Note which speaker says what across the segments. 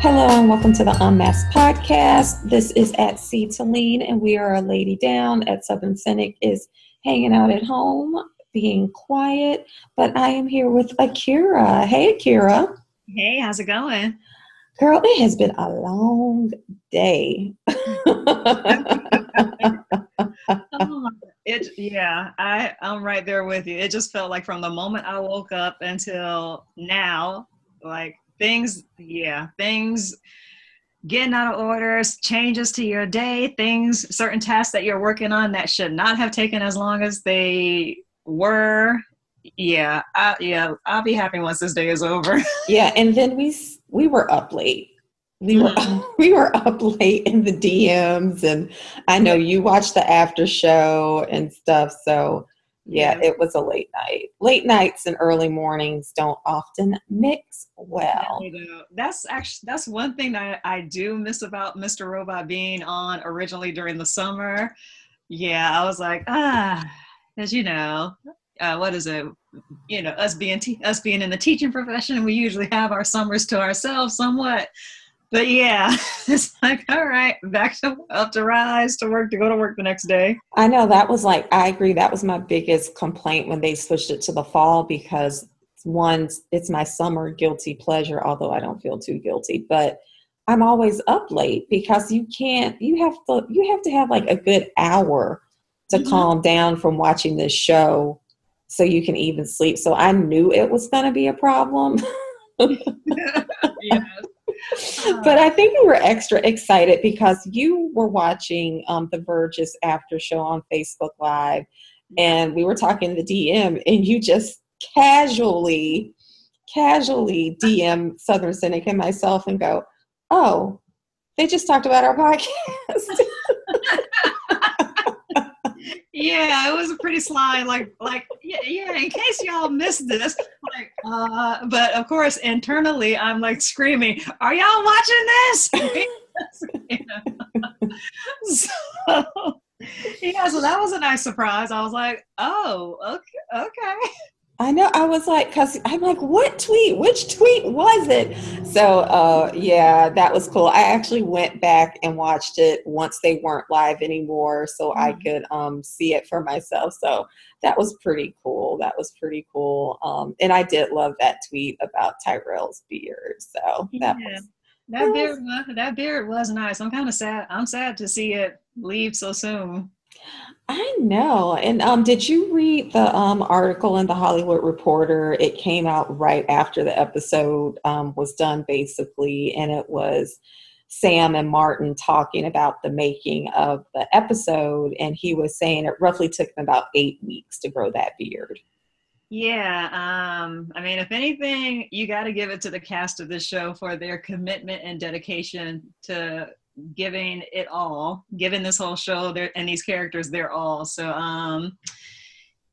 Speaker 1: Hello and welcome to the Unmasked Podcast. This is at to Lean, and we are a lady down at Southern Cynic is hanging out at home, being quiet. But I am here with Akira. Hey, Akira.
Speaker 2: Hey, how's it going?
Speaker 1: Girl, it has been a long day.
Speaker 2: oh, it yeah, I I'm right there with you. It just felt like from the moment I woke up until now, like things, yeah, things getting out of orders, changes to your day, things, certain tasks that you're working on that should not have taken as long as they were. Yeah, I, yeah, I'll be happy once this day is over.
Speaker 1: yeah, and then we we were up late. We were mm-hmm. we were up late in the DMs, and I know you watched the after show and stuff. So yeah, it was a late night. Late nights and early mornings don't often mix well.
Speaker 2: That's actually that's one thing that I do miss about Mr. Robot being on originally during the summer. Yeah, I was like, ah, as you know, uh, what is it? You know, us being te- us being in the teaching profession, we usually have our summers to ourselves somewhat but yeah, it's like, all right, back to up to rise to work to go to work the next day.
Speaker 1: I know that was like, I agree. That was my biggest complaint when they switched it to the fall because one, it's my summer guilty pleasure, although I don't feel too guilty, but I'm always up late because you can't, you have to, you have to have like a good hour to mm-hmm. calm down from watching this show so you can even sleep. So I knew it was going to be a problem. yes. but I think we were extra excited because you were watching um, the Verge's after show on Facebook Live, and we were talking the DM, and you just casually, casually DM Southern Cynic and myself and go, "Oh, they just talked about our podcast."
Speaker 2: Yeah, it was pretty sly, like, like, yeah, yeah. In case y'all missed this, like, uh, but of course, internally, I'm like screaming, "Are y'all watching this?" so, yeah, so that was a nice surprise. I was like, "Oh, okay, okay."
Speaker 1: I know. I was like, because I'm like, what tweet? Which tweet was it? So, uh, yeah, that was cool. I actually went back and watched it once they weren't live anymore, so. I could um, see it for myself. So that was pretty cool. That was pretty cool. Um, and I did love that tweet about Tyrell's beard. So that yeah. was
Speaker 2: that beard. That beard was nice. I'm kind of sad. I'm sad to see it leave so soon.
Speaker 1: I know. And um, did you read the um, article in the Hollywood Reporter? It came out right after the episode um, was done, basically, and it was Sam and Martin talking about the making of the episode, and he was saying it roughly took them about eight weeks to grow that beard.
Speaker 2: Yeah, um, I mean, if anything, you got to give it to the cast of this show for their commitment and dedication to giving it all, giving this whole show there and these characters their all. So um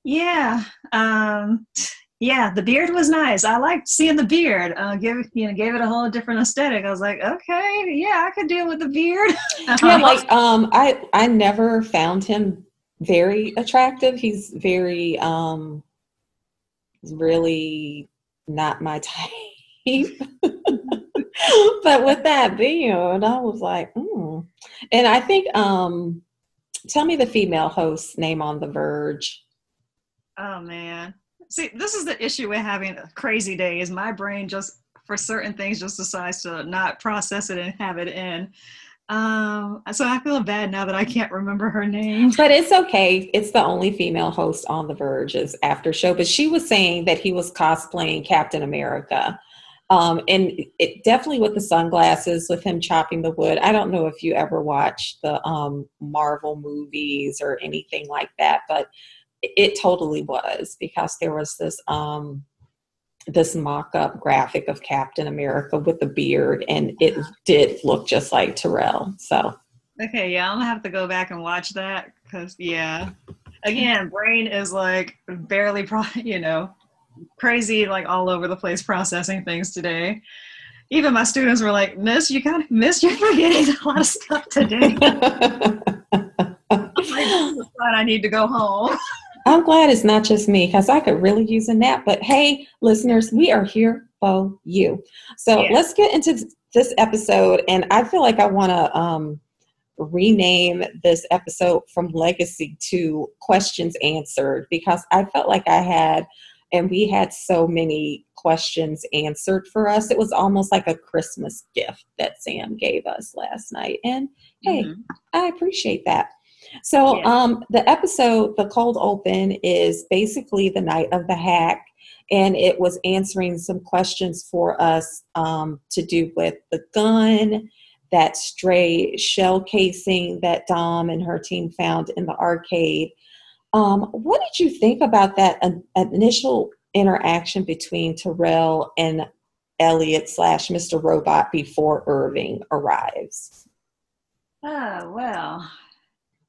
Speaker 2: yeah. Um yeah, the beard was nice. I liked seeing the beard. Uh, give you know, gave it a whole different aesthetic. I was like, okay, yeah, I could deal with the beard.
Speaker 1: yeah, like um, I I never found him very attractive. He's very um, really not my type. but with that beard, I was like, mm. and I think, um, tell me the female host's name on The Verge.
Speaker 2: Oh man, see, this is the issue with having crazy days. My brain just, for certain things, just decides to not process it and have it in. Um, so I feel bad now that I can't remember her name.
Speaker 1: But it's okay. It's the only female host on The Verge's after show. But she was saying that he was cosplaying Captain America. Um, and it definitely with the sunglasses, with him chopping the wood. I don't know if you ever watched the um, Marvel movies or anything like that, but it, it totally was because there was this um, this mock-up graphic of Captain America with the beard, and it did look just like Tyrell. So
Speaker 2: okay, yeah, I'm gonna have to go back and watch that because yeah, again, brain is like barely, pro- you know, crazy, like all over the place processing things today. Even my students were like, Miss, you kind of miss you're forgetting a lot of stuff today. I need to go home.
Speaker 1: I'm glad it's not just me because I could really use a nap. But hey, listeners, we are here for you. So yeah. let's get into this episode, and I feel like I want to um, rename this episode from legacy to questions answered because I felt like I had, and we had so many questions answered for us. It was almost like a Christmas gift that Sam gave us last night. And hey, mm-hmm. I appreciate that. So, yeah. um, the episode, The Cold Open, is basically the night of the hack, and it was answering some questions for us um, to do with the gun, that stray shell casing that Dom and her team found in the arcade. Um, what did you think about that uh, initial interaction between Tyrell and Elliot slash Mr. Robot before Irving arrives?
Speaker 2: Oh well,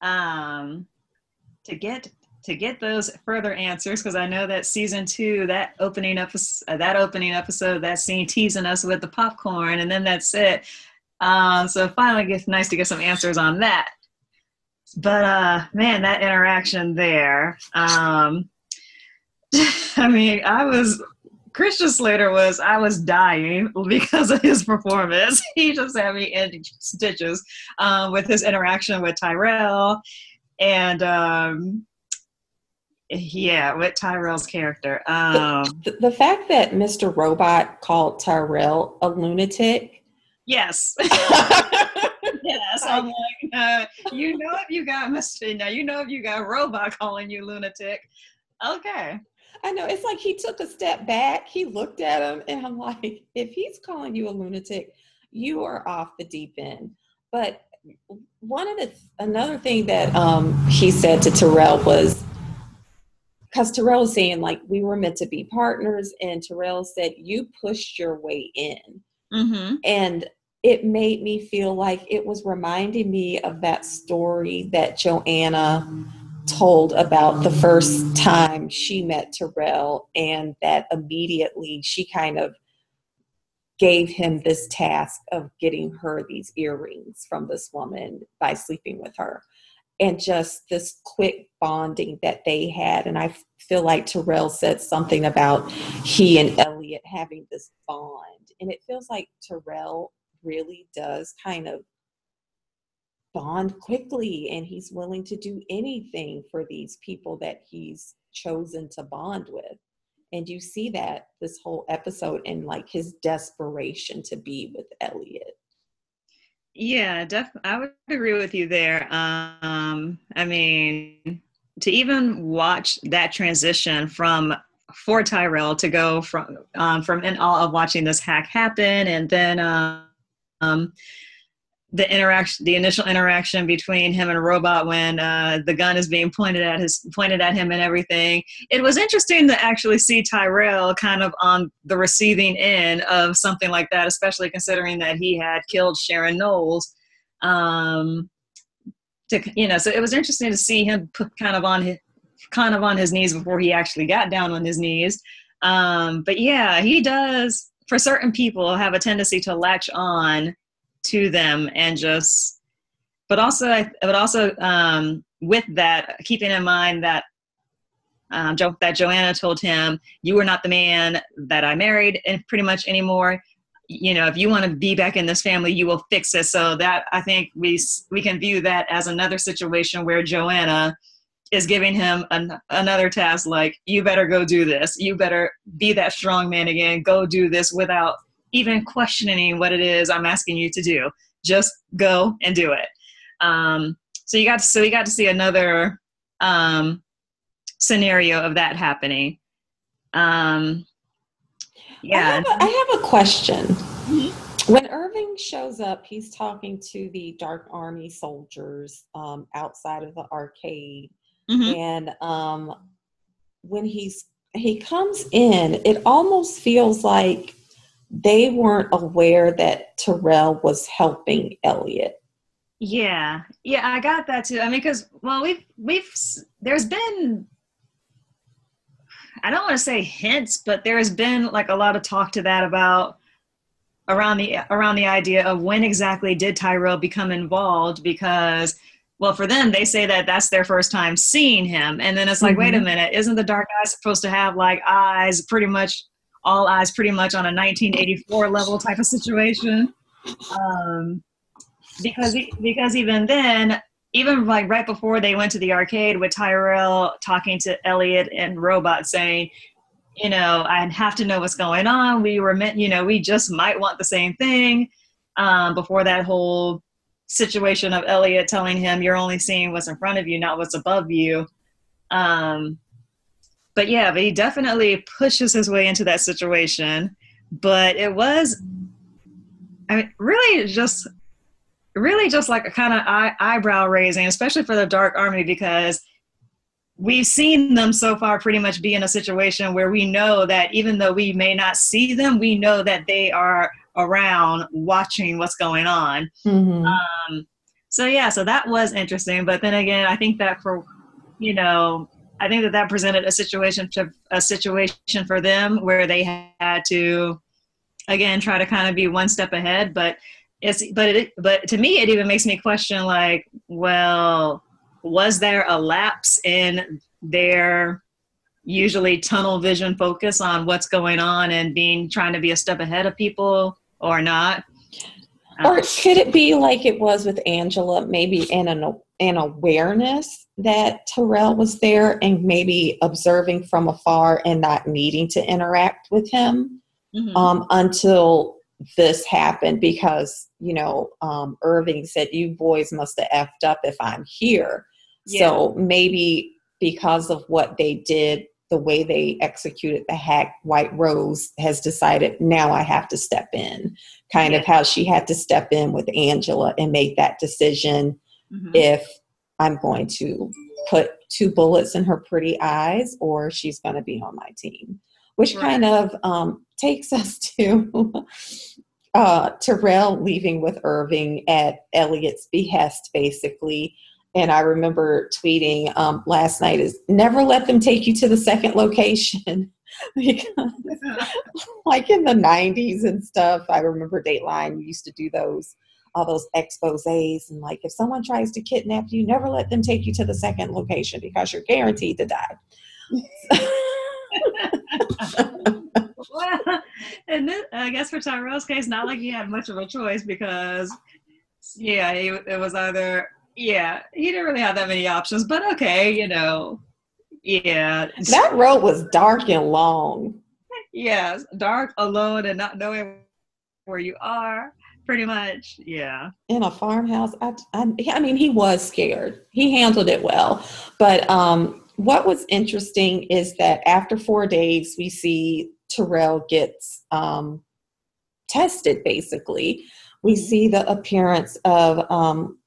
Speaker 2: um, to get to get those further answers because I know that season two, that opening episode, uh, that opening episode, that scene teasing us with the popcorn, and then that's it. Um, so finally, it's nice to get some answers on that. But uh, man, that interaction there. Um, I mean, I was Christian Slater was I was dying because of his performance. He just had me in stitches um, with his interaction with Tyrell, and um, yeah, with Tyrell's character. Um,
Speaker 1: the, the, fact that Mr. Robot called Tyrell a lunatic.
Speaker 2: Yes. Yes, I'm like, uh, you know, if you got Mr. Now you know if you got Robot calling you lunatic. Okay.
Speaker 1: I know it's like he took a step back, he looked at him, and I'm like, if he's calling you a lunatic, you are off the deep end. But one of the another thing that um, he said to Tyrell was because Tyrell was saying like we were meant to be partners, and Tyrell said you pushed your way in, mm-hmm. and it made me feel like it was reminding me of that story that Joanna told about the first time she met Tyrell and that immediately she kind of gave him this task of getting her these earrings from this woman by sleeping with her. And just this quick bonding that they had. And i feel like tyrell said something about he and elliot having this bond. And it feels like tyrell really does kind of bond quickly and he's willing to do anything for these people that he's chosen to bond with. And you see that this whole episode and like his desperation to be with elliot.
Speaker 2: Yeah def- i would agree with you there. Um i mean to even watch that transition from for tyrell to go from um, from in all of watching this hack happen and then um the interaction the initial interaction between him and a robot when uh, the gun is being pointed at his pointed at him and everything. It was interesting to actually see tyrell kind of on the receiving end of something like that especially considering that he had killed sharon knowles. Um, to you know so it was interesting to see him put kind of on his kind of on his knees before he actually got down on his knees. Um, but yeah he does for certain people have a tendency to latch on to them and just but also but also um, with that keeping in mind that um, jo- that joanna told him you are not the man that i married and pretty much anymore. You know if you want to be back in this family you will fix it so that i think we we can view that as another situation where joanna is giving him an, another task like you better go do this you better be that strong man again go do this without even questioning what it is I'm asking you to do. Just go and do it. Um, so you got to, so you got to see another um, scenario of that happening. Um, yeah, I
Speaker 1: have a, I have a question. Mm-hmm. When Irving shows up, he's talking to the Dark Army soldiers um, outside of the arcade, mm-hmm. and um, when he's he comes in, it almost feels like they weren't aware that Tyrell was helping Elliot.
Speaker 2: Yeah, yeah, I got that too. I mean, because well, we've we've there's been I don't want to say hints, but there has been like a lot of talk to that about around the around the idea of when exactly did Tyrell become involved because well for them they say that that's their first time seeing him and then it's like mm-hmm. wait a mm-hmm. minute isn't the dark guy supposed to have like eyes pretty much all eyes pretty much on a 1984 level type of situation. um, because because even then, even like right before they went to the arcade with Tyrell talking to Elliot and Robot saying, you know, I have to know what's going on. We were meant, you know, we just might want the same thing. Um, before that whole situation of Elliot telling him you're only seeing what's in front of you, not what's above you. Um, but yeah, but he definitely pushes his way into that situation. But it was, I mean, really just, really just like a kind of eye, eyebrow raising, especially for the Dark Army, because we've seen them so far pretty much be in a situation where we know that even though we may not see them, we know that they are around watching what's going on. Mm-hmm. Um, so yeah, so that was interesting. But then again, I think that for you know, I think that that presented a situation to a situation for them where they had to again try to kind of be one step ahead. But it's but it but to me, it even makes me question like, well, was there a lapse in their usually tunnel vision focus on what's going on and being trying to be a step ahead of people or not.
Speaker 1: Or could it be like it was with Angela, maybe an, an awareness that Tyrell was there and maybe observing from afar and not needing to interact with him mm-hmm. um, until this happened? Because, you know, um, Irving said, You boys must have effed up if I'm here. Yeah. So maybe because of what they did the way they executed the hack, White Rose has decided now I have to step in. Kind yeah. of how she had to step in with Angela and make that decision mm-hmm. if I'm going to put two bullets in her pretty eyes or she's going to be on my team. Which right. kind of um, takes us to uh, Tyrell leaving with Irving at Elliot's behest, basically and I remember tweeting um, last night is never let them take you to the second location. Because like in the 90s and stuff I remember Dateline used to do those all those exposés and like if someone tries to kidnap you never let them take you to the second location because you're guaranteed to die.
Speaker 2: Well, and this, I guess for Tyrell's case, not like he had much of a choice because, yeah, it was either yeah, he didn't really have that many options, but okay, you know, yeah.
Speaker 1: That road was dark and long.
Speaker 2: Yes, dark, alone, and not knowing where you are. Pretty much, yeah.
Speaker 1: In a farmhouse, I, I, I mean, he was scared. He handled it well, but um, what was interesting is that after four days, we see Tyrell gets um, tested. Basically, we mm-hmm. see the appearance of um,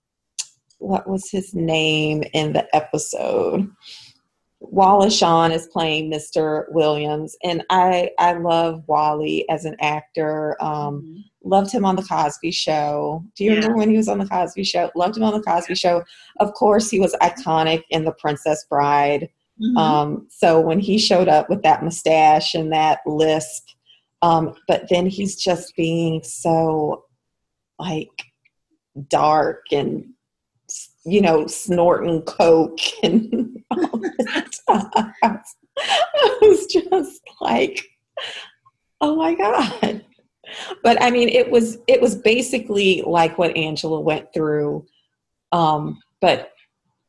Speaker 1: what was his name in the episode? Wally Shawn is playing Mr. Williams, and I I love Wally as an actor. Um, mm-hmm. Loved him on the Cosby Show. Do you yeah. remember when he was on the Cosby Show? Loved him on the Cosby Show. Of course, he was iconic in The Princess Bride. Mm-hmm. Um, so when he showed up with that mustache and that lisp, um, but then he's just being so like dark and you know, snorting coke and all I was just like, oh my god. But I mean, it was it was basically like what Angela went through, um, but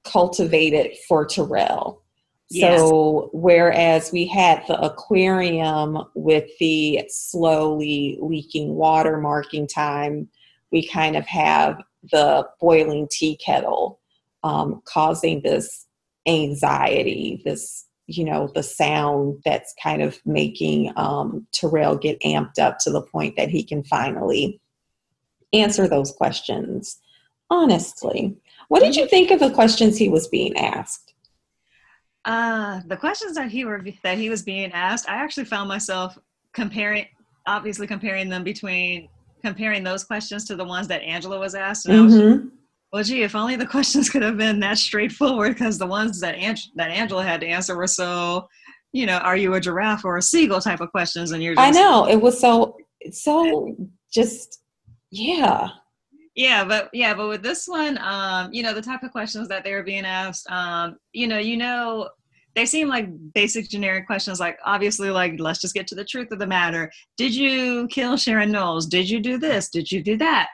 Speaker 1: cultivated for Tyrell. Yes. So whereas we had the aquarium with the slowly leaking water marking time, we kind of have the boiling tea kettle um, causing this anxiety, this, you know, the sound that's kind of making um, Tyrell get amped up to the point that he can finally answer those questions honestly. What did you think of the questions he was being asked?
Speaker 2: Uh, the questions that he were that he was being asked, I actually found myself comparing, obviously comparing them between comparing those questions to the ones that Angela was asked. And mm-hmm. I was, well, gee, if only the questions could have been that straightforward, because the ones that Ang- that Angela had to answer were so, you know, are you a giraffe or a seagull type of questions, and you're. Just,
Speaker 1: I know it was so so just yeah.
Speaker 2: Yeah, but yeah, but with this one, um, you know, the type of questions that they were being asked, um, you know, you know, they seem like basic generic questions like obviously like let's just get to the truth of the matter. Did you kill sharon knowles? Did you do this? Did you do that?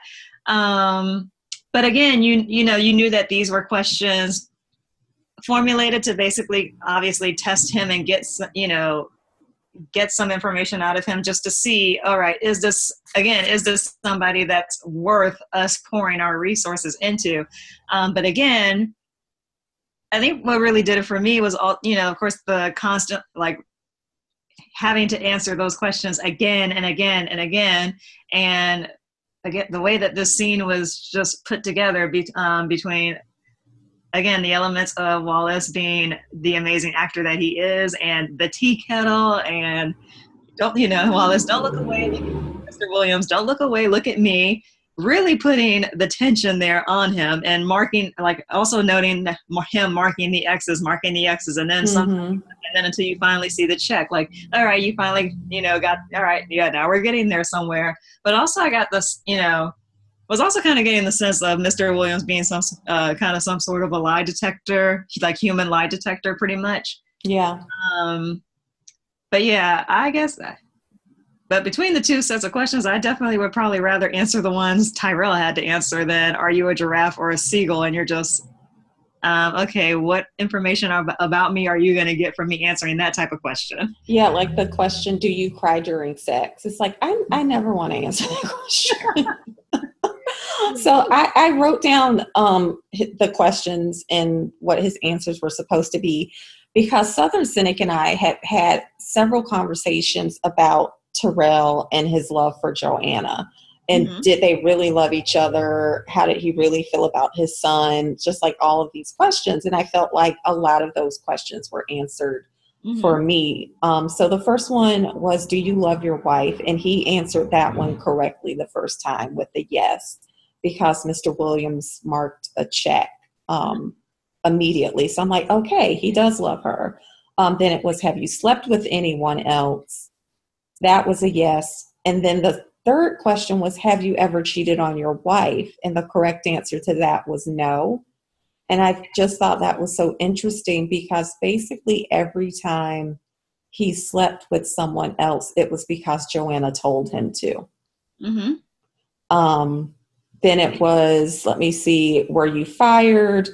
Speaker 2: Um but again you you know you knew that these were questions formulated to basically obviously test him and get some, you know get some information out of him just to see all right is this again is this somebody that's worth us pouring our resources into? Um, but again i think what really did it for me was all you know of course the constant like having to answer those questions again and again and again. And again the way that this scene was just put together be, um, between again the elements of wallace being the amazing actor that he is and the tea kettle and don't you know wallace don't look away mr williams don't look away look at me really putting the tension there on him and marking like also noting him marking the x's marking the x's and then mm-hmm. some and then until you finally see the check like all right you finally you know got all right yeah now we're getting there somewhere but also i got this you know was also kind of getting the sense of Mr. Williams being some uh, kind of some sort of a lie detector, like human lie detector, pretty much.
Speaker 1: Yeah.
Speaker 2: Um, but yeah, I guess. But between the two sets of questions, I definitely would probably rather answer the ones Tyrell had to answer than "Are you a giraffe or a seagull?" And you're just um, okay, what information about me are you going to get from me answering that type of question?
Speaker 1: Yeah, like the question, do you cry during sex? It's like, I, I never want to answer that question. so I, I, wrote down um, the questions and what his answers were supposed to be because Southern Cynic and I had had several conversations about Tyrell and his love for Joanna. And mm-hmm. did they really love each other? How did he really feel about his son? Just like all of these questions. And I felt like a lot of those questions were answered mm-hmm. for me. Um, so the first one was, Do you love your wife? And he answered that one correctly the first time with a yes because Mr. Williams marked a check um, immediately. So I'm like, okay, he does love her. Um, then it was, have you slept with anyone else? That was a yes. And then the third question was, have you ever cheated on your wife? And the correct answer to that was no. And I just thought that was so interesting because basically every time he slept with someone else, it was because Joanna told him to. Mm-hmm. Um, then it was, let me see, were you fired?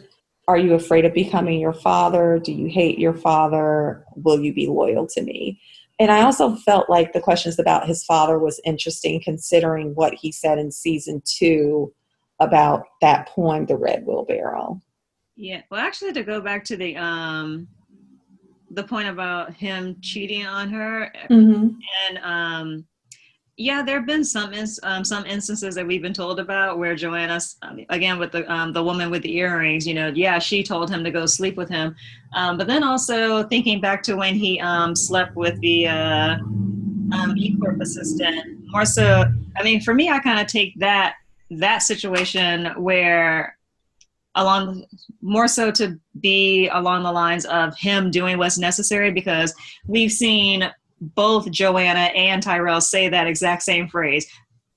Speaker 1: Are you afraid of becoming your father? Do you hate your father? Will you be loyal to me? And I also felt like the questions about his father was interesting considering what he said in season two about that poem, The Red Wheelbarrow.
Speaker 2: Yeah. Well, actually, to go back to the um, the point about him cheating on her, mm-hmm. and um, yeah, there have been some um, some instances that we've been told about where Joanna, um, again with the um, the woman with the earrings, you know, yeah, she told him to go sleep with him, um, but then also thinking back to when he um, slept with the uh, um, E Corp assistant, more so. I mean, for me, I kind of take that that situation where along more so to be along the lines of him doing what's necessary because we've seen both Joanna and Tyrell say that exact same phrase.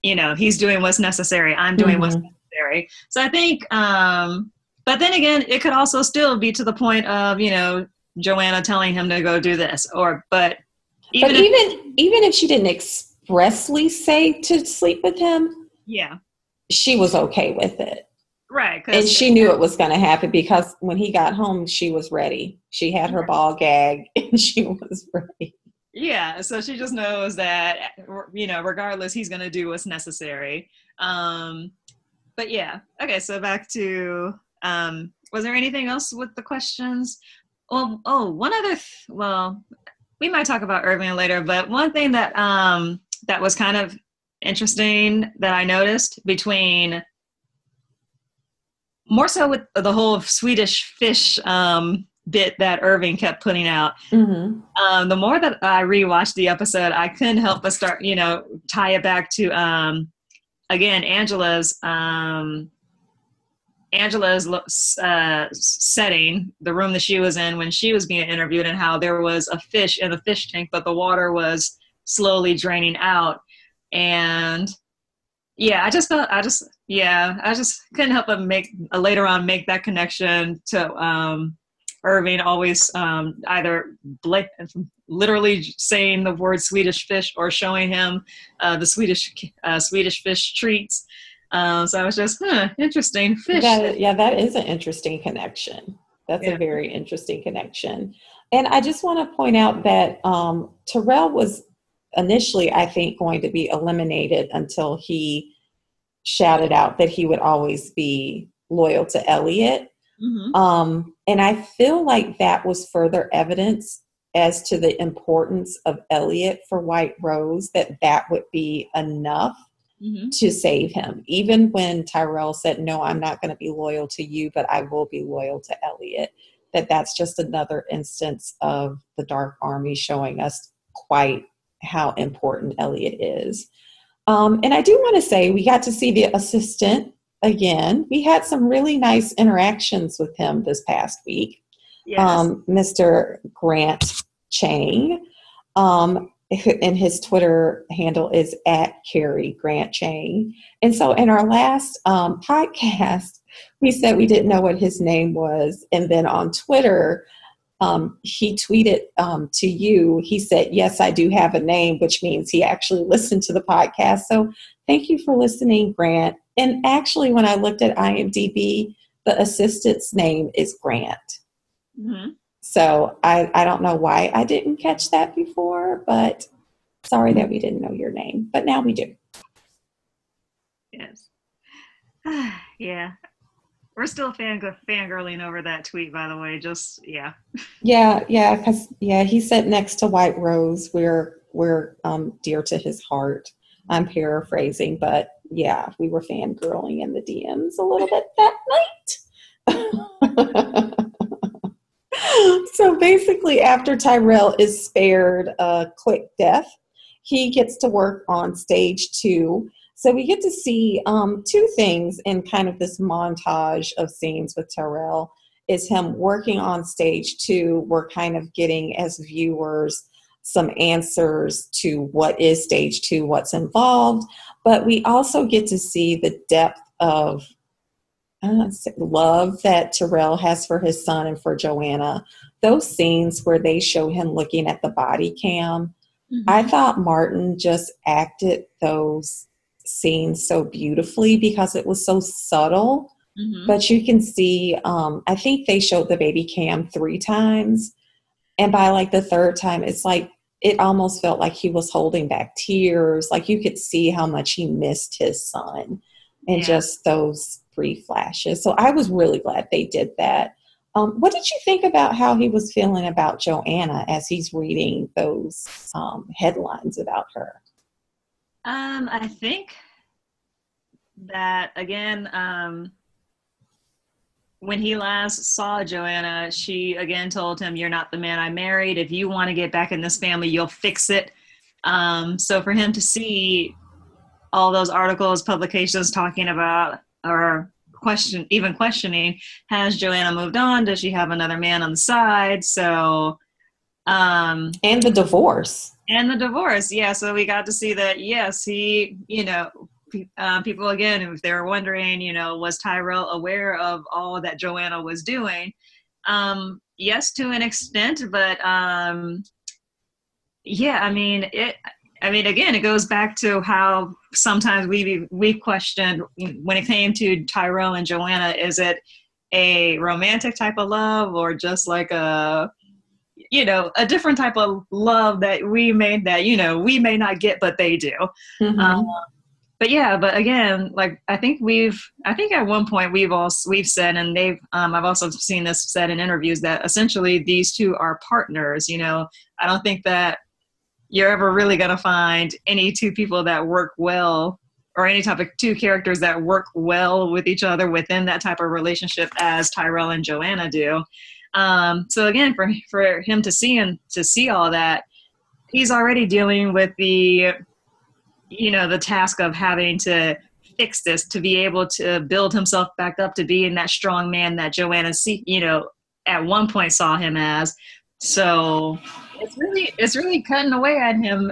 Speaker 2: You know, he's doing what's necessary. I'm doing mm-hmm. what's necessary. So I think, um, but then again, it could also still be to the point of, you know, Joanna telling him to go do this or, but
Speaker 1: even, but if, even, even if she didn't expressly say to sleep with him,
Speaker 2: yeah,
Speaker 1: she was okay with it.
Speaker 2: Right.
Speaker 1: And she knew it was going to happen because when he got home, she was ready. She had her ball gag and she was ready.
Speaker 2: Yeah, so she just knows that you know, regardless, he's going to do what's necessary. Um, but yeah, okay. So back to um, was there anything else with the questions? Well, oh, one other. Th- well, we might talk about Irving later, but one thing that um, that was kind of interesting that I noticed between more so with the whole Swedish fish um, bit that Irving kept putting out. Mm-hmm. Um, the more that I rewatched the episode, I couldn't help but start, you know, tie it back to um, again Angela's um, Angela's uh, setting, the room that she was in when she was being interviewed, and how there was a fish in the fish tank, but the water was slowly draining out, and yeah, I just felt I just yeah I just couldn't help but make uh, later on make that connection to um, Irving always um, either literally saying the word Swedish fish or showing him uh, the Swedish uh, Swedish fish treats. Um, so I was just, huh, interesting fish.
Speaker 1: That, yeah, that is an interesting connection. That's yeah. a very interesting connection. And I just want to point out that um, Tyrell was initially, I think, going to be eliminated until he shouted out that he would always be loyal to Elliot. Mm-hmm. Um, and I feel like that was further evidence as to the importance of Elliot for White Rose, that that would be enough mm-hmm. to save him. Even when Tyrell said, No, I'm not going to be loyal to you, but I will be loyal to Elliot, that that's just another instance of the Dark Army showing us quite how important Elliot is. Um, and I do want to say we got to see the assistant again. We had some really nice interactions with him this past week. Yes. Um, Mr. Grant Chang. Um, and his Twitter handle is at Carrie Grant Chang. And so in our last um, podcast, we said we didn't know what his name was. And then on Twitter, um, he tweeted um, to you, he said, Yes, I do have a name, which means he actually listened to the podcast. So thank you for listening, Grant. And actually, when I looked at IMDb, the assistant's name is Grant. Mm-hmm. So I, I don't know why I didn't catch that before, but sorry that we didn't know your name. But now we do.
Speaker 2: Yes. yeah. We're still fan fangirling over that tweet, by the way. Just yeah.
Speaker 1: Yeah, yeah, because yeah, he said next to White Rose. We're we're um, dear to his heart. I'm paraphrasing, but yeah, we were fangirling in the DMs a little bit that night. so basically, after Tyrell is spared a quick death, he gets to work on stage two. So we get to see um, two things in kind of this montage of scenes with Tyrell is him working on stage two. We're kind of getting as viewers some answers to what is stage two, what's involved, but we also get to see the depth of uh, love that Tyrell has for his son and for Joanna. Those scenes where they show him looking at the body cam, mm-hmm. I thought Martin just acted those scenes so beautifully because it was so subtle. Mm-hmm. But you can see, um, I think they showed the baby cam three times. And by like the third time, it's like it almost felt like he was holding back tears. Like you could see how much he missed his son and yeah. just those brief flashes. So I was really glad they did that. Um, what did you think about how he was feeling about Joanna as he's reading those um, headlines about her?
Speaker 2: Um, I think that again, um, when he last saw Joanna, she again told him, You're not the man I married. If you want to get back in this family, you'll fix it. Um, so for him to see all those articles, publications talking about or question, even questioning, has Joanna moved on? Does she have another man on the side? So, um,
Speaker 1: and the divorce.
Speaker 2: And the divorce, yeah. So we got to see that, yes, he, you know, uh, people again, if they were wondering, you know, was Tyrell aware of all that Joanna was doing? Um, yes, to an extent, but um, yeah, I mean, it. I mean, again, it goes back to how sometimes we we questioned when it came to Tyrell and Joanna. Is it a romantic type of love, or just like a you know a different type of love that we may that you know we may not get, but they do. Mm-hmm. Um, but yeah, but again, like I think we've, I think at one point we've also we've said, and they've, um, I've also seen this said in interviews that essentially these two are partners. You know, I don't think that you're ever really going to find any two people that work well, or any type of two characters that work well with each other within that type of relationship as Tyrell and Joanna do. Um, so again, for for him to see and to see all that, he's already dealing with the you know the task of having to fix this to be able to build himself back up to being that strong man that Joanna see you know at one point saw him as. So it's really it's really cutting away at him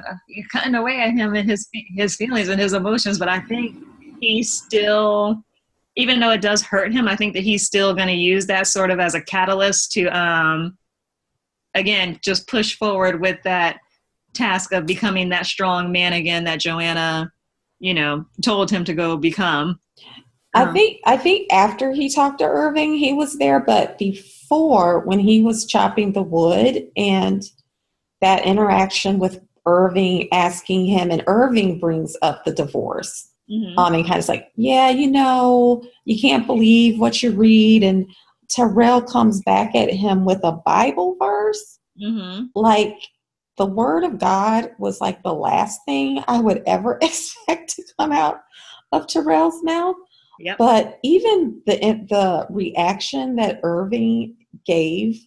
Speaker 2: cutting away at him and his his feelings and his emotions but I think he still even though it does hurt him, I think that he's still going to use that sort of as a catalyst to, um, again, just push forward with that task of becoming that strong man again that Joanna, you know, told him to go become.
Speaker 1: I um, think I think after he talked to Irving, he was there, but before when he was chopping the wood and that interaction with Irving asking him, and Irving brings up the divorce. Mm-hmm. Um, and kind of like, yeah, you know, you can't believe what you read. And Tyrell comes back at him with a Bible verse. Mm-hmm. Like, the word of God was like the last thing I would ever expect to come out of Tyrell's mouth. Yep. But even the the reaction that Irving gave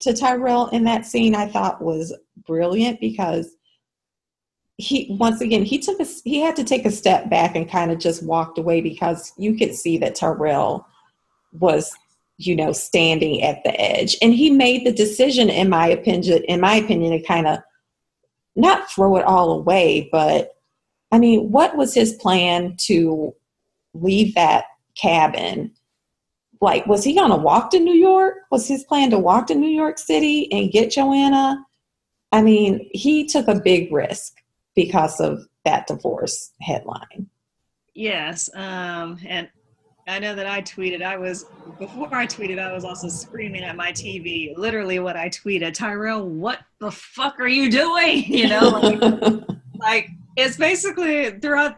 Speaker 1: to Tyrell in that scene, I thought was brilliant because he once again he took a he had to take a step back and kind of just walked away because you could see that Tyrell was you know standing at the edge. And he made the decision in my opinion in my opinion to kind of not throw it all away but i mean what was his plan to leave that cabin? Like was he going to walk to new york? Was his plan to walk to new york city and get joanna? I mean he took a big risk because of that divorce headline
Speaker 2: yes um and I know that I tweeted. I was before I tweeted. I was also screaming at my TV. Literally, what I tweeted: Tyrell, what the fuck are you doing? You know, like, like it's basically throughout.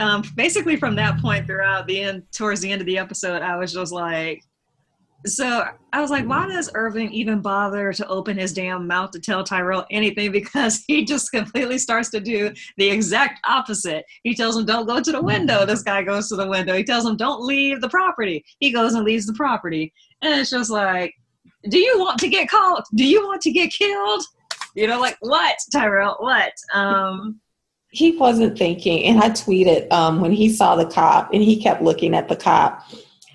Speaker 2: Um, basically, from that point throughout the end, towards the end of the episode, I was just like, so I was like, why does Irving even bother to open his damn mouth to tell Tyrell anything? Because he just completely starts to do the exact opposite. He tells him, don't go to the window. This guy goes to the window. He tells him, don't leave the property. He goes and leaves the property. And it's just like, do you want to get caught? Do you want to get killed? You know, like, what, Tyrell? What? Um,
Speaker 1: he wasn't thinking. And I tweeted um, when he saw the cop and he kept looking at the cop.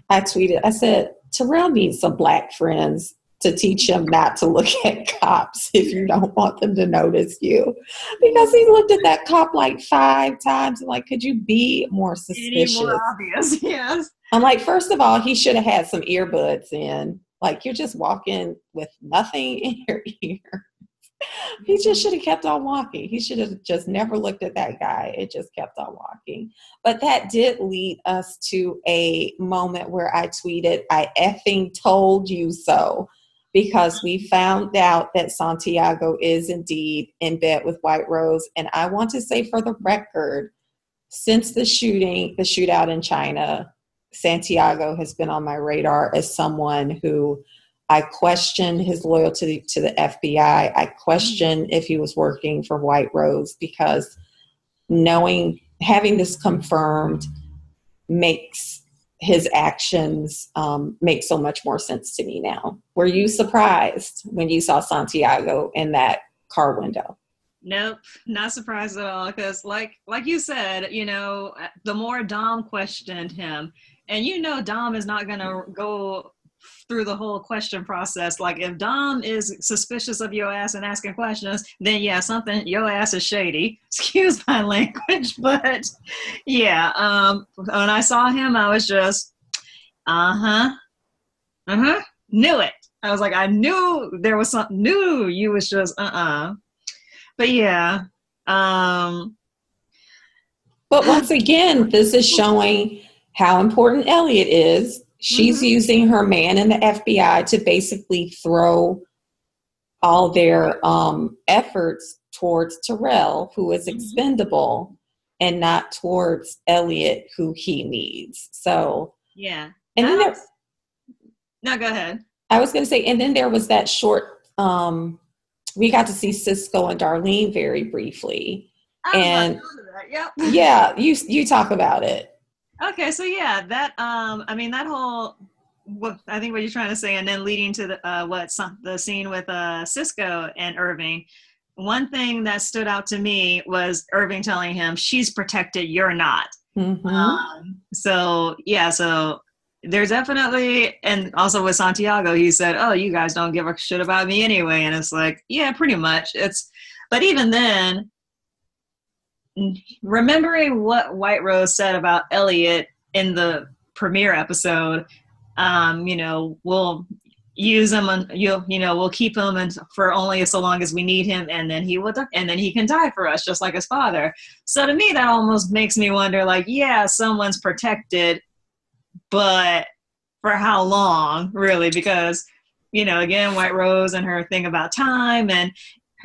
Speaker 1: I tweeted, I said, Tyrell needs some black friends to teach him not to look at cops if you don't want them to notice you. Because he looked at that cop like five times and like, could you be more suspicious?
Speaker 2: more obvious, yes.
Speaker 1: I'm like, first of all, he should have had some earbuds in. Like you're just walking with nothing in your ear he just mm-hmm. should have kept on walking. He should have just never looked at that guy. It just kept on walking. But that did lead us to a moment where I tweeted, I effing told you so, because we found out that Santiago is indeed in bed with White Rose. And I want to say for the record, since the shooting, the shootout in China, Santiago has been on my radar as someone who I question his loyalty to the FBI. I question if he was working for White Rose because knowing, having this confirmed makes his actions um, make so much more sense to me now. Were you surprised when you saw Santiago in that car window?
Speaker 2: Nope, not surprised at all. Because, like, like you said, you know, the more Dom questioned him, and you know, Dom is not going to go through the whole question process. Like if Dom is suspicious of your ass and asking questions, then yeah, something your ass is shady. Excuse my language, but yeah. Um, when I saw him, I was just, uh huh, uh huh, knew it. I was like, I knew there was something new. You was just uh uh-uh. uh. But yeah. Um,
Speaker 1: but once again, this is showing how important Elliot is She's mm-hmm. using her man in the FBI to basically throw all their um, efforts towards Tyrell, who is mm-hmm. expendable, and not towards Elliot, who he needs. So
Speaker 2: yeah,
Speaker 1: and then there.
Speaker 2: No, go ahead.
Speaker 1: I was going to say, and then there was that short. Um, we got to see Cisco and Darlene very briefly, and
Speaker 2: yep.
Speaker 1: yeah, you you talk about it.
Speaker 2: Okay, so yeah, that um, I mean that whole what I think what you're trying to say, and then leading to the uh, what some, the scene with uh, Cisco and Irving. One thing that stood out to me was Irving telling him, "She's protected, you're not." Mm-hmm. Um, so yeah, so there's definitely, and also with Santiago, he said, "Oh, you guys don't give a shit about me anyway," and it's like, yeah, pretty much. It's, but even then, remembering what White Rose said about Elliot in the premiere episode, um, you know, we'll use him and you'll you know we'll keep him and for only so long as we need him and then he will and then he can die for us just like his father. So to me that almost makes me wonder like yeah someone's protected but for how long really? Because you know again white rose and her thing about time and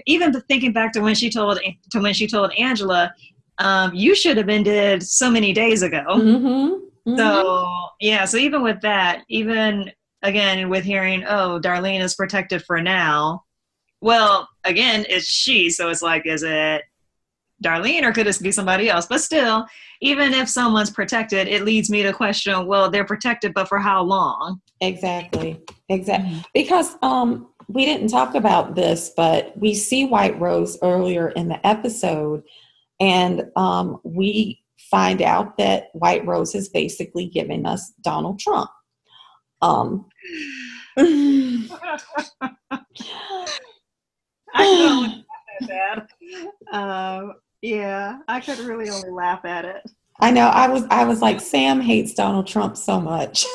Speaker 2: even thinking back to when she told to when she told angela um, you should have been dead so many days ago
Speaker 1: Mm-hmm. Mm-hmm.
Speaker 2: so yeah, so even with that, even again with hearing, oh, Darlene is protected for now. Well, again, it's she, so it's like, is it Darlene or could it be somebody else? But still, even if someone's protected, it leads me to question, well, they're protected, but for how long?
Speaker 1: Exactly. Exactly. Because um we didn't talk about this, but we see White Rose earlier in the episode and um we find out that White Rose has basically given us Donald Trump. Um
Speaker 2: I could only laugh at that. Um, yeah, I could really only laugh at it.
Speaker 1: I know I was I was like Sam hates Donald Trump so much.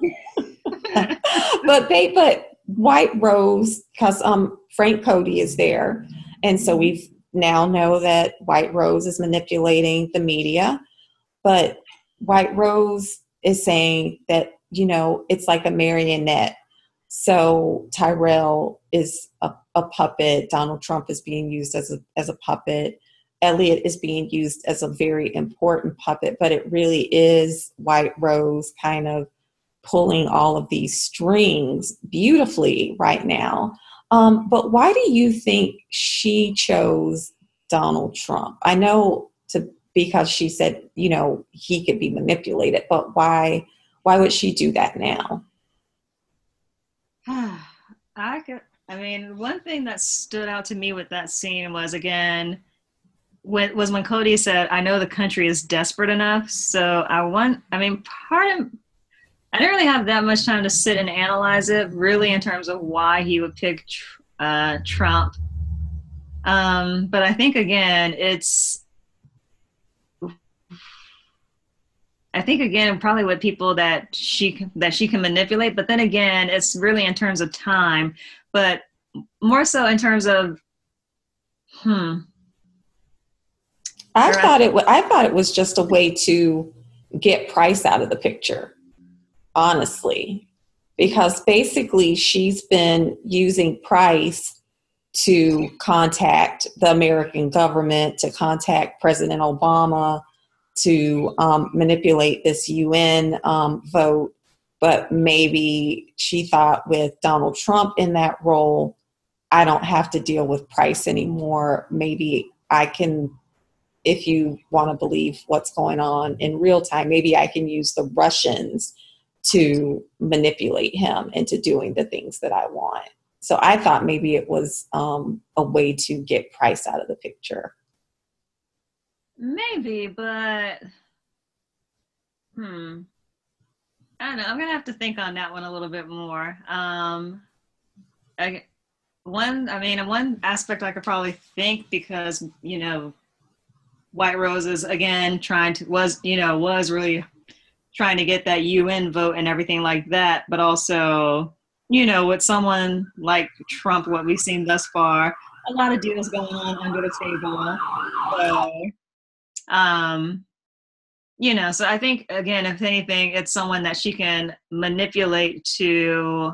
Speaker 1: but they but White Rose because um Frank Cody is there. And so we've now know that White Rose is manipulating the media. But White Rose is saying that you know it's like a marionette. So Tyrell is a, a puppet. Donald Trump is being used as a as a puppet. Elliot is being used as a very important puppet, but it really is White Rose kind of pulling all of these strings beautifully right now. Um, but why do you think she chose Donald Trump? I know to because she said you know he could be manipulated, but why why would she do that now?
Speaker 2: I could. I mean, one thing that stood out to me with that scene was again was when Cody said, "I know the country is desperate enough." So I want. I mean, part of I didn't really have that much time to sit and analyze it, really, in terms of why he would pick uh, Trump. Um, but I think again, it's. I think again, probably with people that she that she can manipulate, but then again, it's really in terms of time, but more so in terms of, hmm,
Speaker 1: I thought it. I thought it was just a way to get Price out of the picture, honestly, because basically she's been using Price to contact the American government, to contact President Obama, to um, manipulate this UN um, vote. But maybe she thought with Donald Trump in that role, I don't have to deal with Price anymore. Maybe I can if you want to believe what's going on in real time, maybe I can use the Russians to manipulate him into doing the things that I want. So I thought maybe it was um, a way to get Price out of the picture.
Speaker 2: Maybe, but hmm. I don't know. I'm gonna have to think on that one a little bit more. Um, I, one, I mean, one aspect I could probably think because you know, White Roses again trying to was you know was really trying to get that UN vote and everything like that, but also you know with someone like Trump, what we've seen thus far, a lot of deals going on under the table. So, um you know so i think again if anything it's someone that she can manipulate to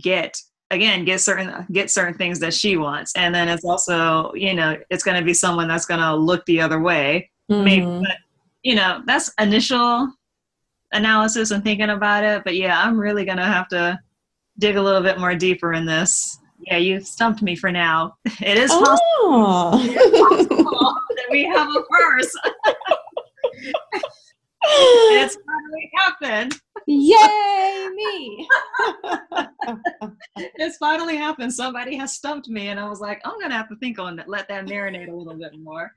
Speaker 2: get again get certain get certain things that she wants and then it's also you know it's going to be someone that's going to look the other way maybe
Speaker 1: Mhm.
Speaker 2: but you know that's initial analysis and thinking about it but yeah i'm really going to have to dig a little bit more deeper in this yeah you've stumped me for now it is oh. possible
Speaker 1: Oh.
Speaker 2: that we have a first it's finally happened.
Speaker 1: Yay, me.
Speaker 2: It's finally happened. Somebody has stumped me, and I was like, I'm gonna have to think on that, let that marinate a little bit more.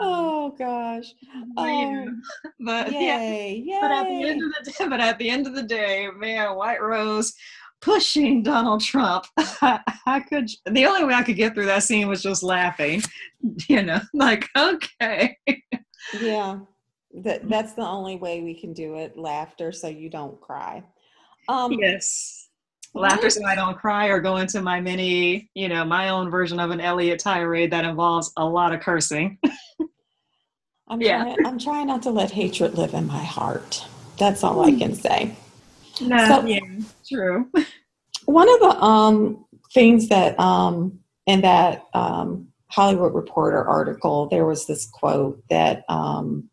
Speaker 1: Oh gosh.
Speaker 2: But, yeah,
Speaker 1: Um,
Speaker 2: but yeah,
Speaker 1: yay,
Speaker 2: but at the end of the day, but at the end of the day, man, White Rose pushing Donald Trump. I, I could. The only way I could get through that scene was just laughing. You know, like okay.
Speaker 1: Yeah. That that's the only way we can do it. Laughter, so you don't cry. Um,
Speaker 2: yes. Laughter so I don't cry or go into my mini, you know, my own version of an Elliot tirade that involves a lot of cursing.
Speaker 1: I'm yeah. Trying, I'm trying not to let hatred live in my heart. That's all I can say.
Speaker 2: No, so, yeah, true.
Speaker 1: One of the um, things that um, in that um, Hollywood Reporter article, there was this quote that um,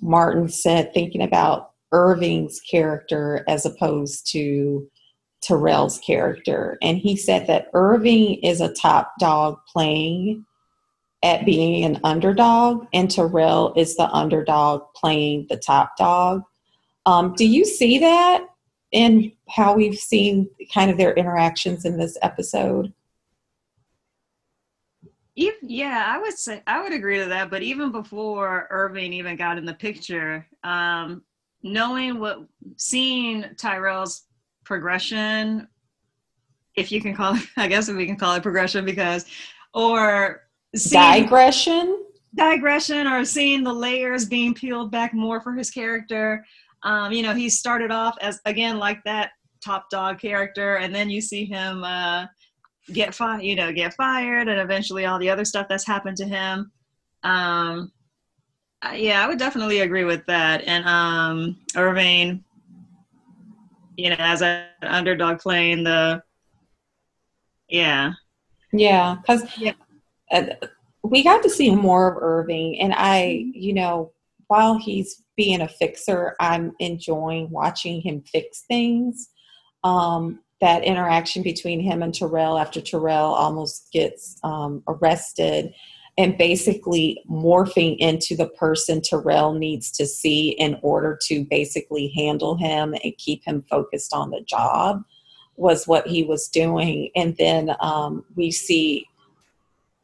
Speaker 1: Martin said, thinking about Irving's character as opposed to Tyrell's character. And he said that Irving is a top dog playing at being an underdog, and Tyrell is the underdog playing the top dog. Um, do you see that in how we've seen kind of their interactions in this episode?
Speaker 2: Yeah, I would say I would agree to that. But even before Irving even got in the picture, um, knowing what, seeing Tyrell's progression, if you can call it, I guess if we can call it progression, because, or
Speaker 1: seeing, digression,
Speaker 2: digression, or seeing the layers being peeled back more for his character. Um, you know, he started off as again like that top dog character, and then you see him uh, get fired, you know, get fired, and eventually all the other stuff that's happened to him. Um, yeah, I would definitely agree with that. And um, Irving, you know, as an underdog playing the, yeah,
Speaker 1: yeah, because yeah. Uh, we got to see more of Irving, and I, you know, while he's being a fixer, I'm enjoying watching him fix things. Um, that interaction between him and Tyrell after Tyrell almost gets um, arrested and basically morphing into the person Tyrell needs to see in order to basically handle him and keep him focused on the job was what he was doing. And then um, we see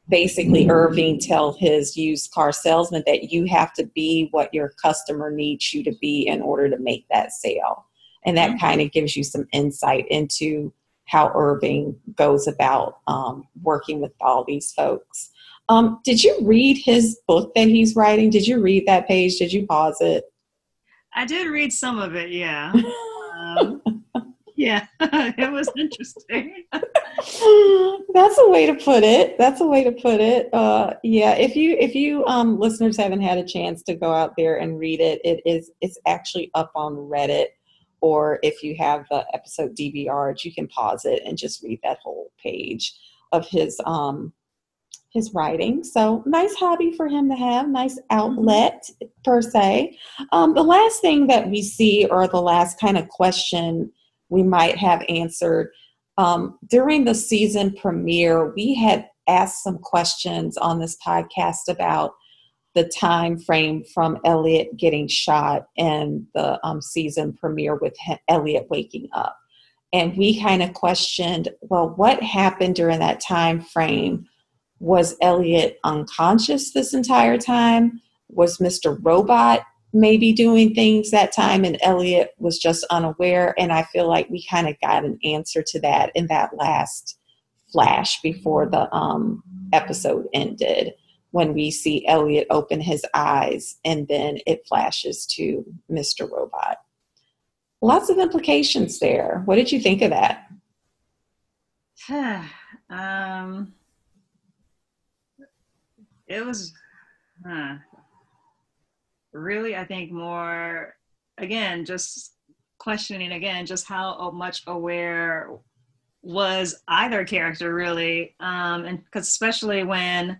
Speaker 1: basically Irving tell his used car salesman that you have to be what your customer needs you to be in order to make that sale. And that mm-hmm. kind of gives you some insight into how Irving goes about um, working with all these folks. Um, did you read his book that he's writing? Did you read that page? Did you pause it?
Speaker 2: I did read some of it, yeah. um, yeah, it was interesting.
Speaker 1: That's a way to put it. That's a way to put it. Uh, yeah, if you if you um, listeners haven't had a chance to go out there and read it, it is it's actually up on Reddit. Or if you have the episode DVR, you can pause it and just read that whole page of his um, his writing. So nice hobby for him to have, nice outlet per se. Um, the last thing that we see, or the last kind of question we might have answered um, during the season premiere, we had asked some questions on this podcast about the time frame from Elliot getting shot and the um, season premiere with Elliot waking up. And we kind of questioned, well, what happened during that time frame? Was Elliot unconscious this entire time? Was Mr. Robot maybe doing things that time and Elliot was just unaware? And I feel like we kind of got an answer to that in that last flash before the um, episode ended when we see Elliot open his eyes and then it flashes to Mr. Robot. Lots of implications there. What did you think of that?
Speaker 2: um, it was huh, really, I think, more again, just questioning again, just how much aware was either character really, um, and because especially when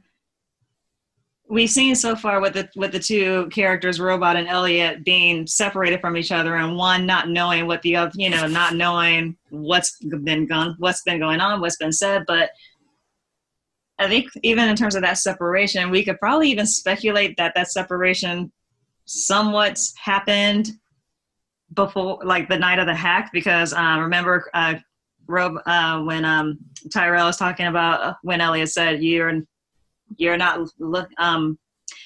Speaker 2: we've seen so far with the with the two characters, Robot and Elliot, being separated from each other, and one not knowing what the other, you know, not knowing what's been gone, what's been going on, what's been said, but I think even in terms of that separation, we could probably even speculate that that separation somewhat happened before, like the night of the hack, because um, remember, uh, Rob, uh, when um, Tyrell was talking about uh, when Elliot said you're you're not look um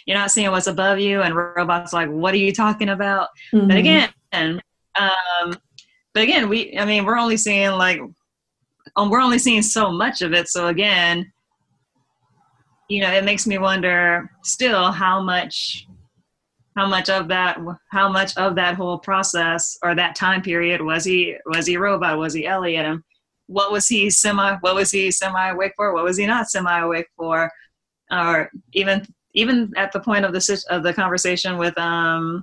Speaker 2: you're not seeing what's above you, and Robot's like, what are you talking about? Mm-hmm. But again, um, but again, we I mean we're only seeing like um, we're only seeing so much of it, so again you know, it makes me wonder still how much how much of that how much of that whole process or that time period was he was he robot? Was he elliot? And what was he semi what was he semi awake for? What was he not semi awake for? Or even even at the point of the of the conversation with um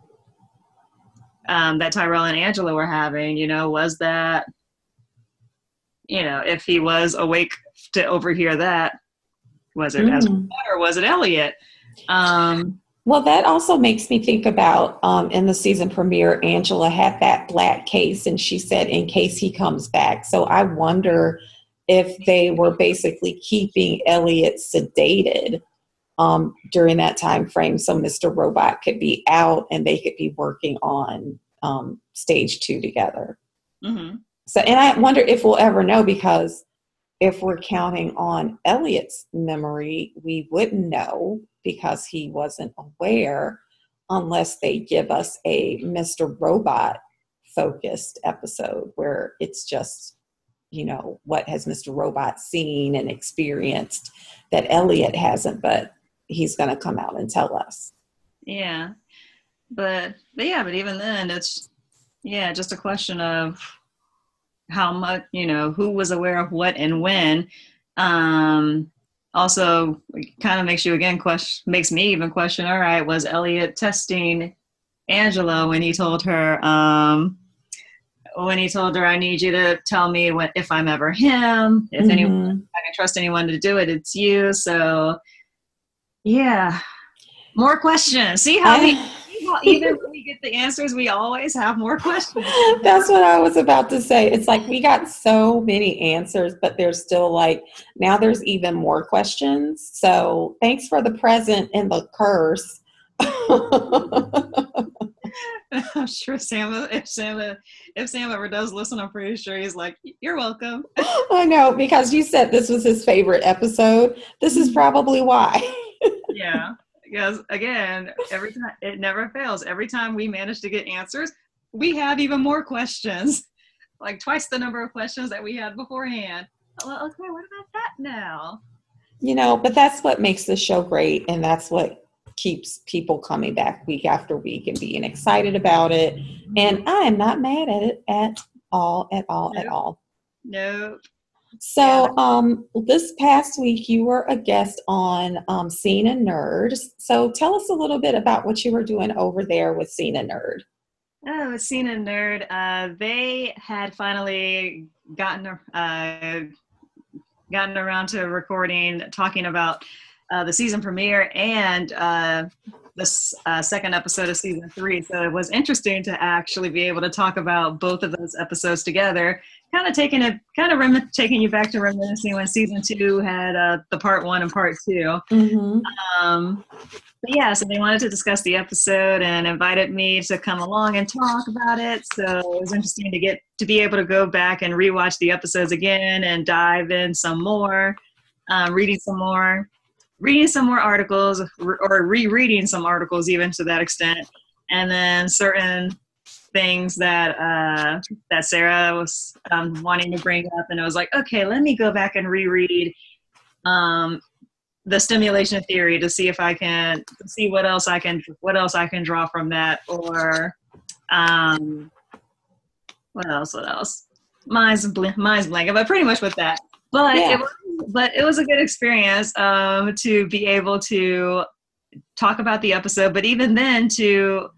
Speaker 2: um that tyrell and angela were having you know was that you know if he was awake to overhear that was it mm. or was it elliot um
Speaker 1: well, that also makes me think about um, in the season premiere, Angela had that black case, and she said, in case he comes back. So I wonder if they were basically keeping Elliot sedated um, during that time frame so Mr. Robot could be out and they could be working on um, stage two together. Mm-hmm. So, and I wonder if we'll ever know because if we're counting on Elliot's memory, we wouldn't know because he wasn't aware unless they give us a Mr. Robot focused episode where it's just, you know, what has Mr. Robot seen and experienced that Elliot hasn't, but he's going to come out and tell us.
Speaker 2: Yeah. But, but yeah, but even then, it's, yeah, just a question of how much you know who was aware of what and when. Um also kind of makes you again question makes me even question all right was elliot testing angela when he told her um when he told her i need you to tell me when, if i'm ever him if mm-hmm. anyone i can trust anyone to do it it's you. So yeah. More questions. See how we even when we get the answers, we always have more questions.
Speaker 1: That's what I was about to say. It's like we got so many answers, but there's still like now there's even more questions. So thanks for the present and the curse.
Speaker 2: I'm sure Sam, if Sam, if Sam ever does listen, I'm pretty sure he's like, "You're welcome."
Speaker 1: I know because you said this was his favorite episode. This is mm-hmm. probably why.
Speaker 2: yeah because again, every time it never fails. Every time we manage to get answers, we have even more questions, like twice the number of questions that we had beforehand. Well, okay, what about that now?
Speaker 1: You know, but that's what makes the show great, and that's what keeps people coming back week after week and being excited about it. And mm-hmm. I am not mad at it at all, at all, nope. at all.
Speaker 2: Nope.
Speaker 1: So, um, this past week you were a guest on um, Scene and Nerd. So, tell us a little bit about what you were doing over there with Scene and Nerd.
Speaker 2: Oh, Scene and Nerd. Uh, they had finally gotten uh, gotten around to recording, talking about uh, the season premiere and uh, this uh, second episode of season three. So it was interesting to actually be able to talk about both of those episodes together. Kind of taking it, kind of rem- taking you back to reminiscing when season two had uh, the part one and part 2 mm-hmm. um, but yeah, so they wanted to discuss the episode and invited me to come along and talk about it. So it was interesting to get to be able to go back and rewatch the episodes again and dive in some more, um, reading some more reading some more articles or rereading some articles even to that extent and then certain things that uh, that sarah was um, wanting to bring up and i was like okay let me go back and reread um, the stimulation theory to see if i can see what else i can what else i can draw from that or um, what else what else mine's bl- mine's blank, but pretty much with that but yeah. it was but it was a good experience um, to be able to talk about the episode, but even then to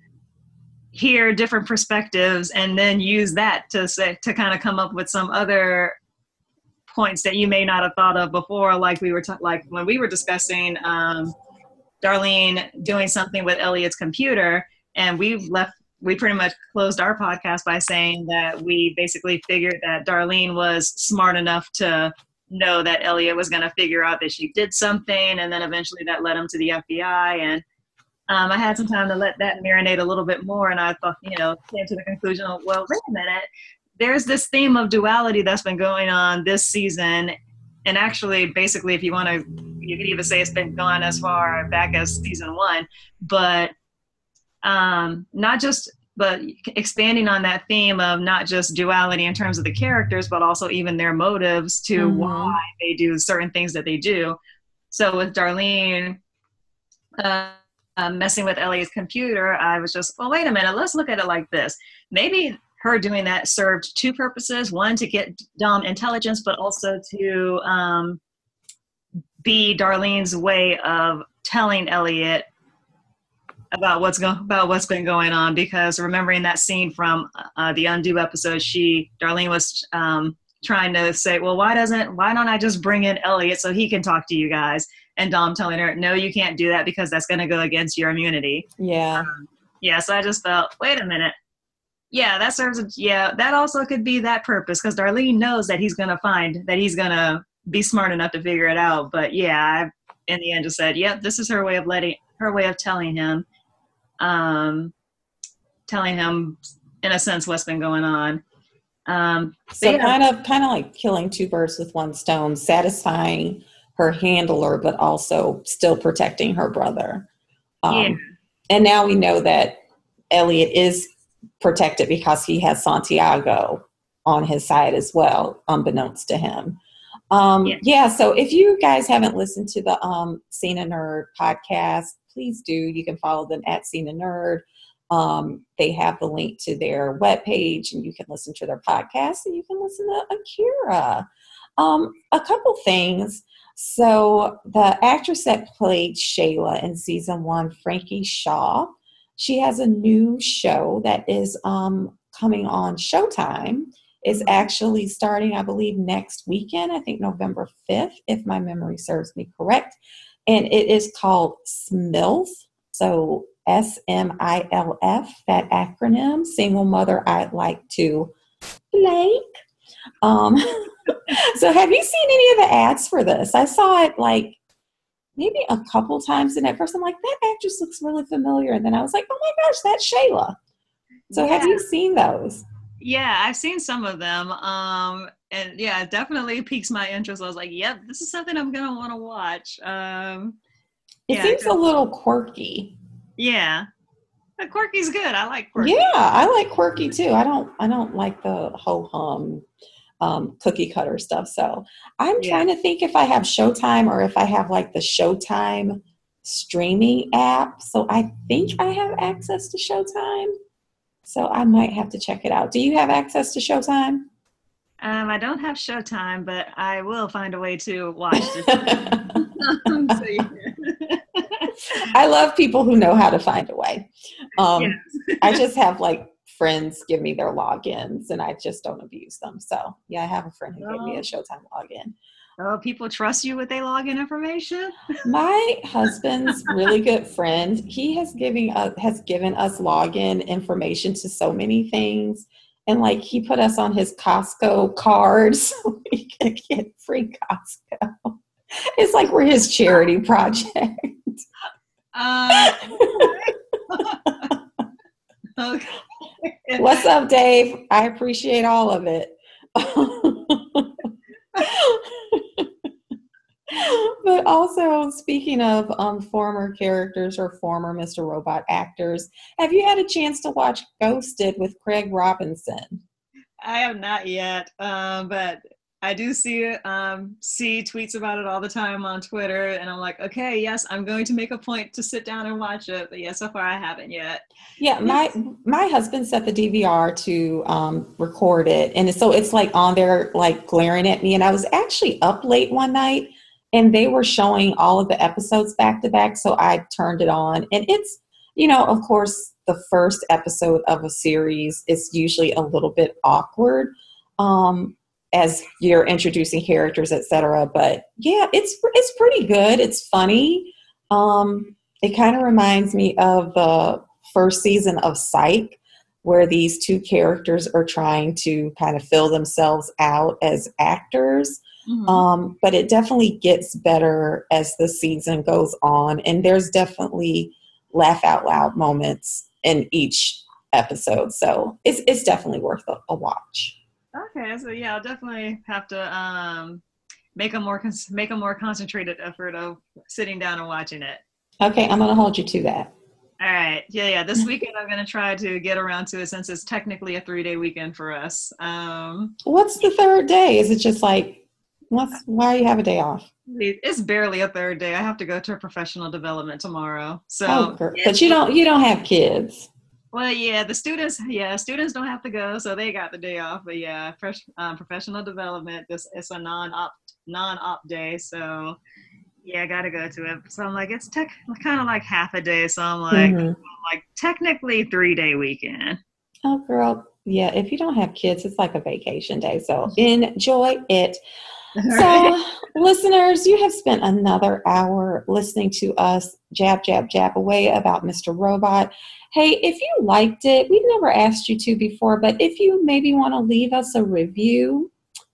Speaker 2: hear different perspectives and then use that to say to kind of come up with some other points that you may not have thought of before like we were like when we were discussing um, darlene doing something with elliot's computer and we left we pretty much closed our podcast by saying that we basically figured that darlene was smart enough to know that Elliot was going to figure out that she did something, and then eventually that led him to the FBI. And um, I had some time to let that marinate a little bit more, and I thought, you know, came to the conclusion, of, well, wait a minute, there's this theme of duality that's been going on this season, and actually, basically, if you want to, you could even say it's been going as far back as season one, but um, not just but expanding on that theme of not just duality in terms of the characters but also even their motives to mm-hmm. why they do certain things that they do. So with darlene uh, um, messing with Elliot's computer, I was just, well, wait a minute, let's look at it like this. Maybe her doing that served two purposes one, to get Dom intelligence, but also to um, be Darlene's way of telling Elliot about what's going about what's been going on because remembering that scene from uh, the undo episode she darlene was um, trying to say well why doesn't why don't i just bring in elliot so he can talk to you guys and dom telling her no you can't do that because that's going to go against your immunity
Speaker 1: yeah um,
Speaker 2: yeah so i just felt wait a minute yeah that serves a, yeah that also could be that purpose because darlene knows that he's going to find that he's going to be smart enough to figure it out but yeah i in the end just said yep this is her way of letting her way of telling him um, telling him, in a sense, what's been going on. Um,
Speaker 1: so yeah. kind of, kind of like killing two birds with one stone, satisfying her handler, but also still protecting her brother. Um, yeah. And now we know that Elliot is protected because he has Santiago on his side as well, unbeknownst to him. Um, yeah. yeah. so if you guys haven't listened to the um, Cena Nerd podcast, please do. You can follow them at Cena Nerd. Um, they have the link to their webpage and you can listen to their podcast and you can listen to Akira. Um, a couple things. So, the actress that played Shayla in season one, Frankie Shaw, she has a new show that is um, coming on Showtime. Is actually starting, I believe, next weekend. I think November 5th, if my memory serves me correct and it is called SMILF. So S M I L F, that acronym, Single Mother I'd Like to Blank. Um, so have you seen any of the ads for this? I saw it like maybe a couple times, and at first I'm like, that actress looks really familiar. And then I was like, oh my gosh, that's Shayla. So yeah. have you seen those?
Speaker 2: Yeah, I've seen some of them. Um, and yeah, it definitely piques my interest. I was like, yep, this is something I'm gonna want to watch. Um,
Speaker 1: it yeah, seems a little quirky.
Speaker 2: Yeah, but quirky's good. I like quirky.
Speaker 1: Yeah, I like quirky too. I don't. I don't like the ho hum um, cookie cutter stuff. So I'm yeah. trying to think if I have Showtime or if I have like the Showtime streaming app. So I think I have access to Showtime. So I might have to check it out. Do you have access to Showtime?
Speaker 2: Um, I don't have Showtime, but I will find a way to watch this.
Speaker 1: I love people who know how to find a way. Um, yes. I just have like friends give me their logins and I just don't abuse them. So, yeah, I have a friend who oh. gave me a oh. Showtime login.
Speaker 2: Oh, people trust you with their login information.
Speaker 1: My husband's really good friend, he has given us has given us login information to so many things, and like he put us on his Costco card so we can get free Costco. It's like we're his charity project. Uh, okay. What's up, Dave? I appreciate all of it. but also, speaking of um, former characters or former Mr. Robot actors, have you had a chance to watch Ghosted with Craig Robinson?
Speaker 2: I have not yet, um, but I do see um, see tweets about it all the time on Twitter, and I'm like, okay, yes, I'm going to make a point to sit down and watch it. But yeah, so far I haven't yet.
Speaker 1: Yeah, my my husband set the DVR to um, record it, and so it's like on there, like glaring at me. And I was actually up late one night, and they were showing all of the episodes back to back, so I turned it on, and it's you know, of course, the first episode of a series is usually a little bit awkward. Um, as you're introducing characters, etc. But yeah, it's it's pretty good. It's funny. Um, it kind of reminds me of the first season of Psych, where these two characters are trying to kind of fill themselves out as actors. Mm-hmm. Um, but it definitely gets better as the season goes on, and there's definitely laugh out loud moments in each episode. So it's it's definitely worth a, a watch.
Speaker 2: Okay, so yeah, I'll definitely have to um, make a more make a more concentrated effort of sitting down and watching it.
Speaker 1: Okay, I'm gonna hold you to that.
Speaker 2: All right, yeah, yeah. This weekend I'm gonna try to get around to it since it's technically a three day weekend for us. Um,
Speaker 1: What's the third day? Is it just like What's why you have a day off?
Speaker 2: It's barely a third day. I have to go to a professional development tomorrow. So,
Speaker 1: oh, but you don't you don't have kids.
Speaker 2: Well, yeah, the students, yeah, students don't have to go, so they got the day off. But yeah, fresh, um, professional development. This it's a non-op non-op day, so yeah, I gotta go to it. So I'm like, it's tech kind of like half a day. So I'm like, mm-hmm. like technically three day weekend.
Speaker 1: Oh, girl, yeah. If you don't have kids, it's like a vacation day. So enjoy it. So, listeners, you have spent another hour listening to us jab, jab, jab away about Mr. Robot. Hey, if you liked it, we've never asked you to before, but if you maybe want to leave us a review,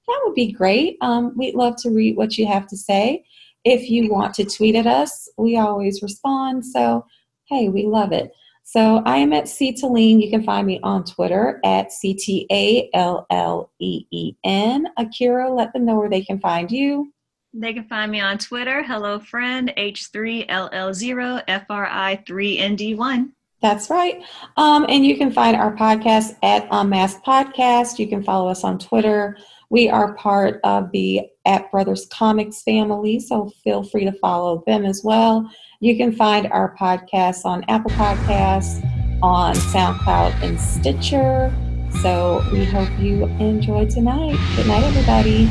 Speaker 1: that would be great. Um, we'd love to read what you have to say. If you want to tweet at us, we always respond. So, hey, we love it. So I am at C Talleen. You can find me on Twitter at C T A L L E E N. Akira, let them know where they can find you.
Speaker 2: They can find me on Twitter. Hello, friend H3LL0FRI3ND1.
Speaker 1: That's right. Um, and you can find our podcast at Unmasked Podcast. You can follow us on Twitter. We are part of the At Brothers Comics family, so feel free to follow them as well. You can find our podcast on Apple Podcasts, on SoundCloud, and Stitcher. So we hope you enjoy tonight. Good night, everybody.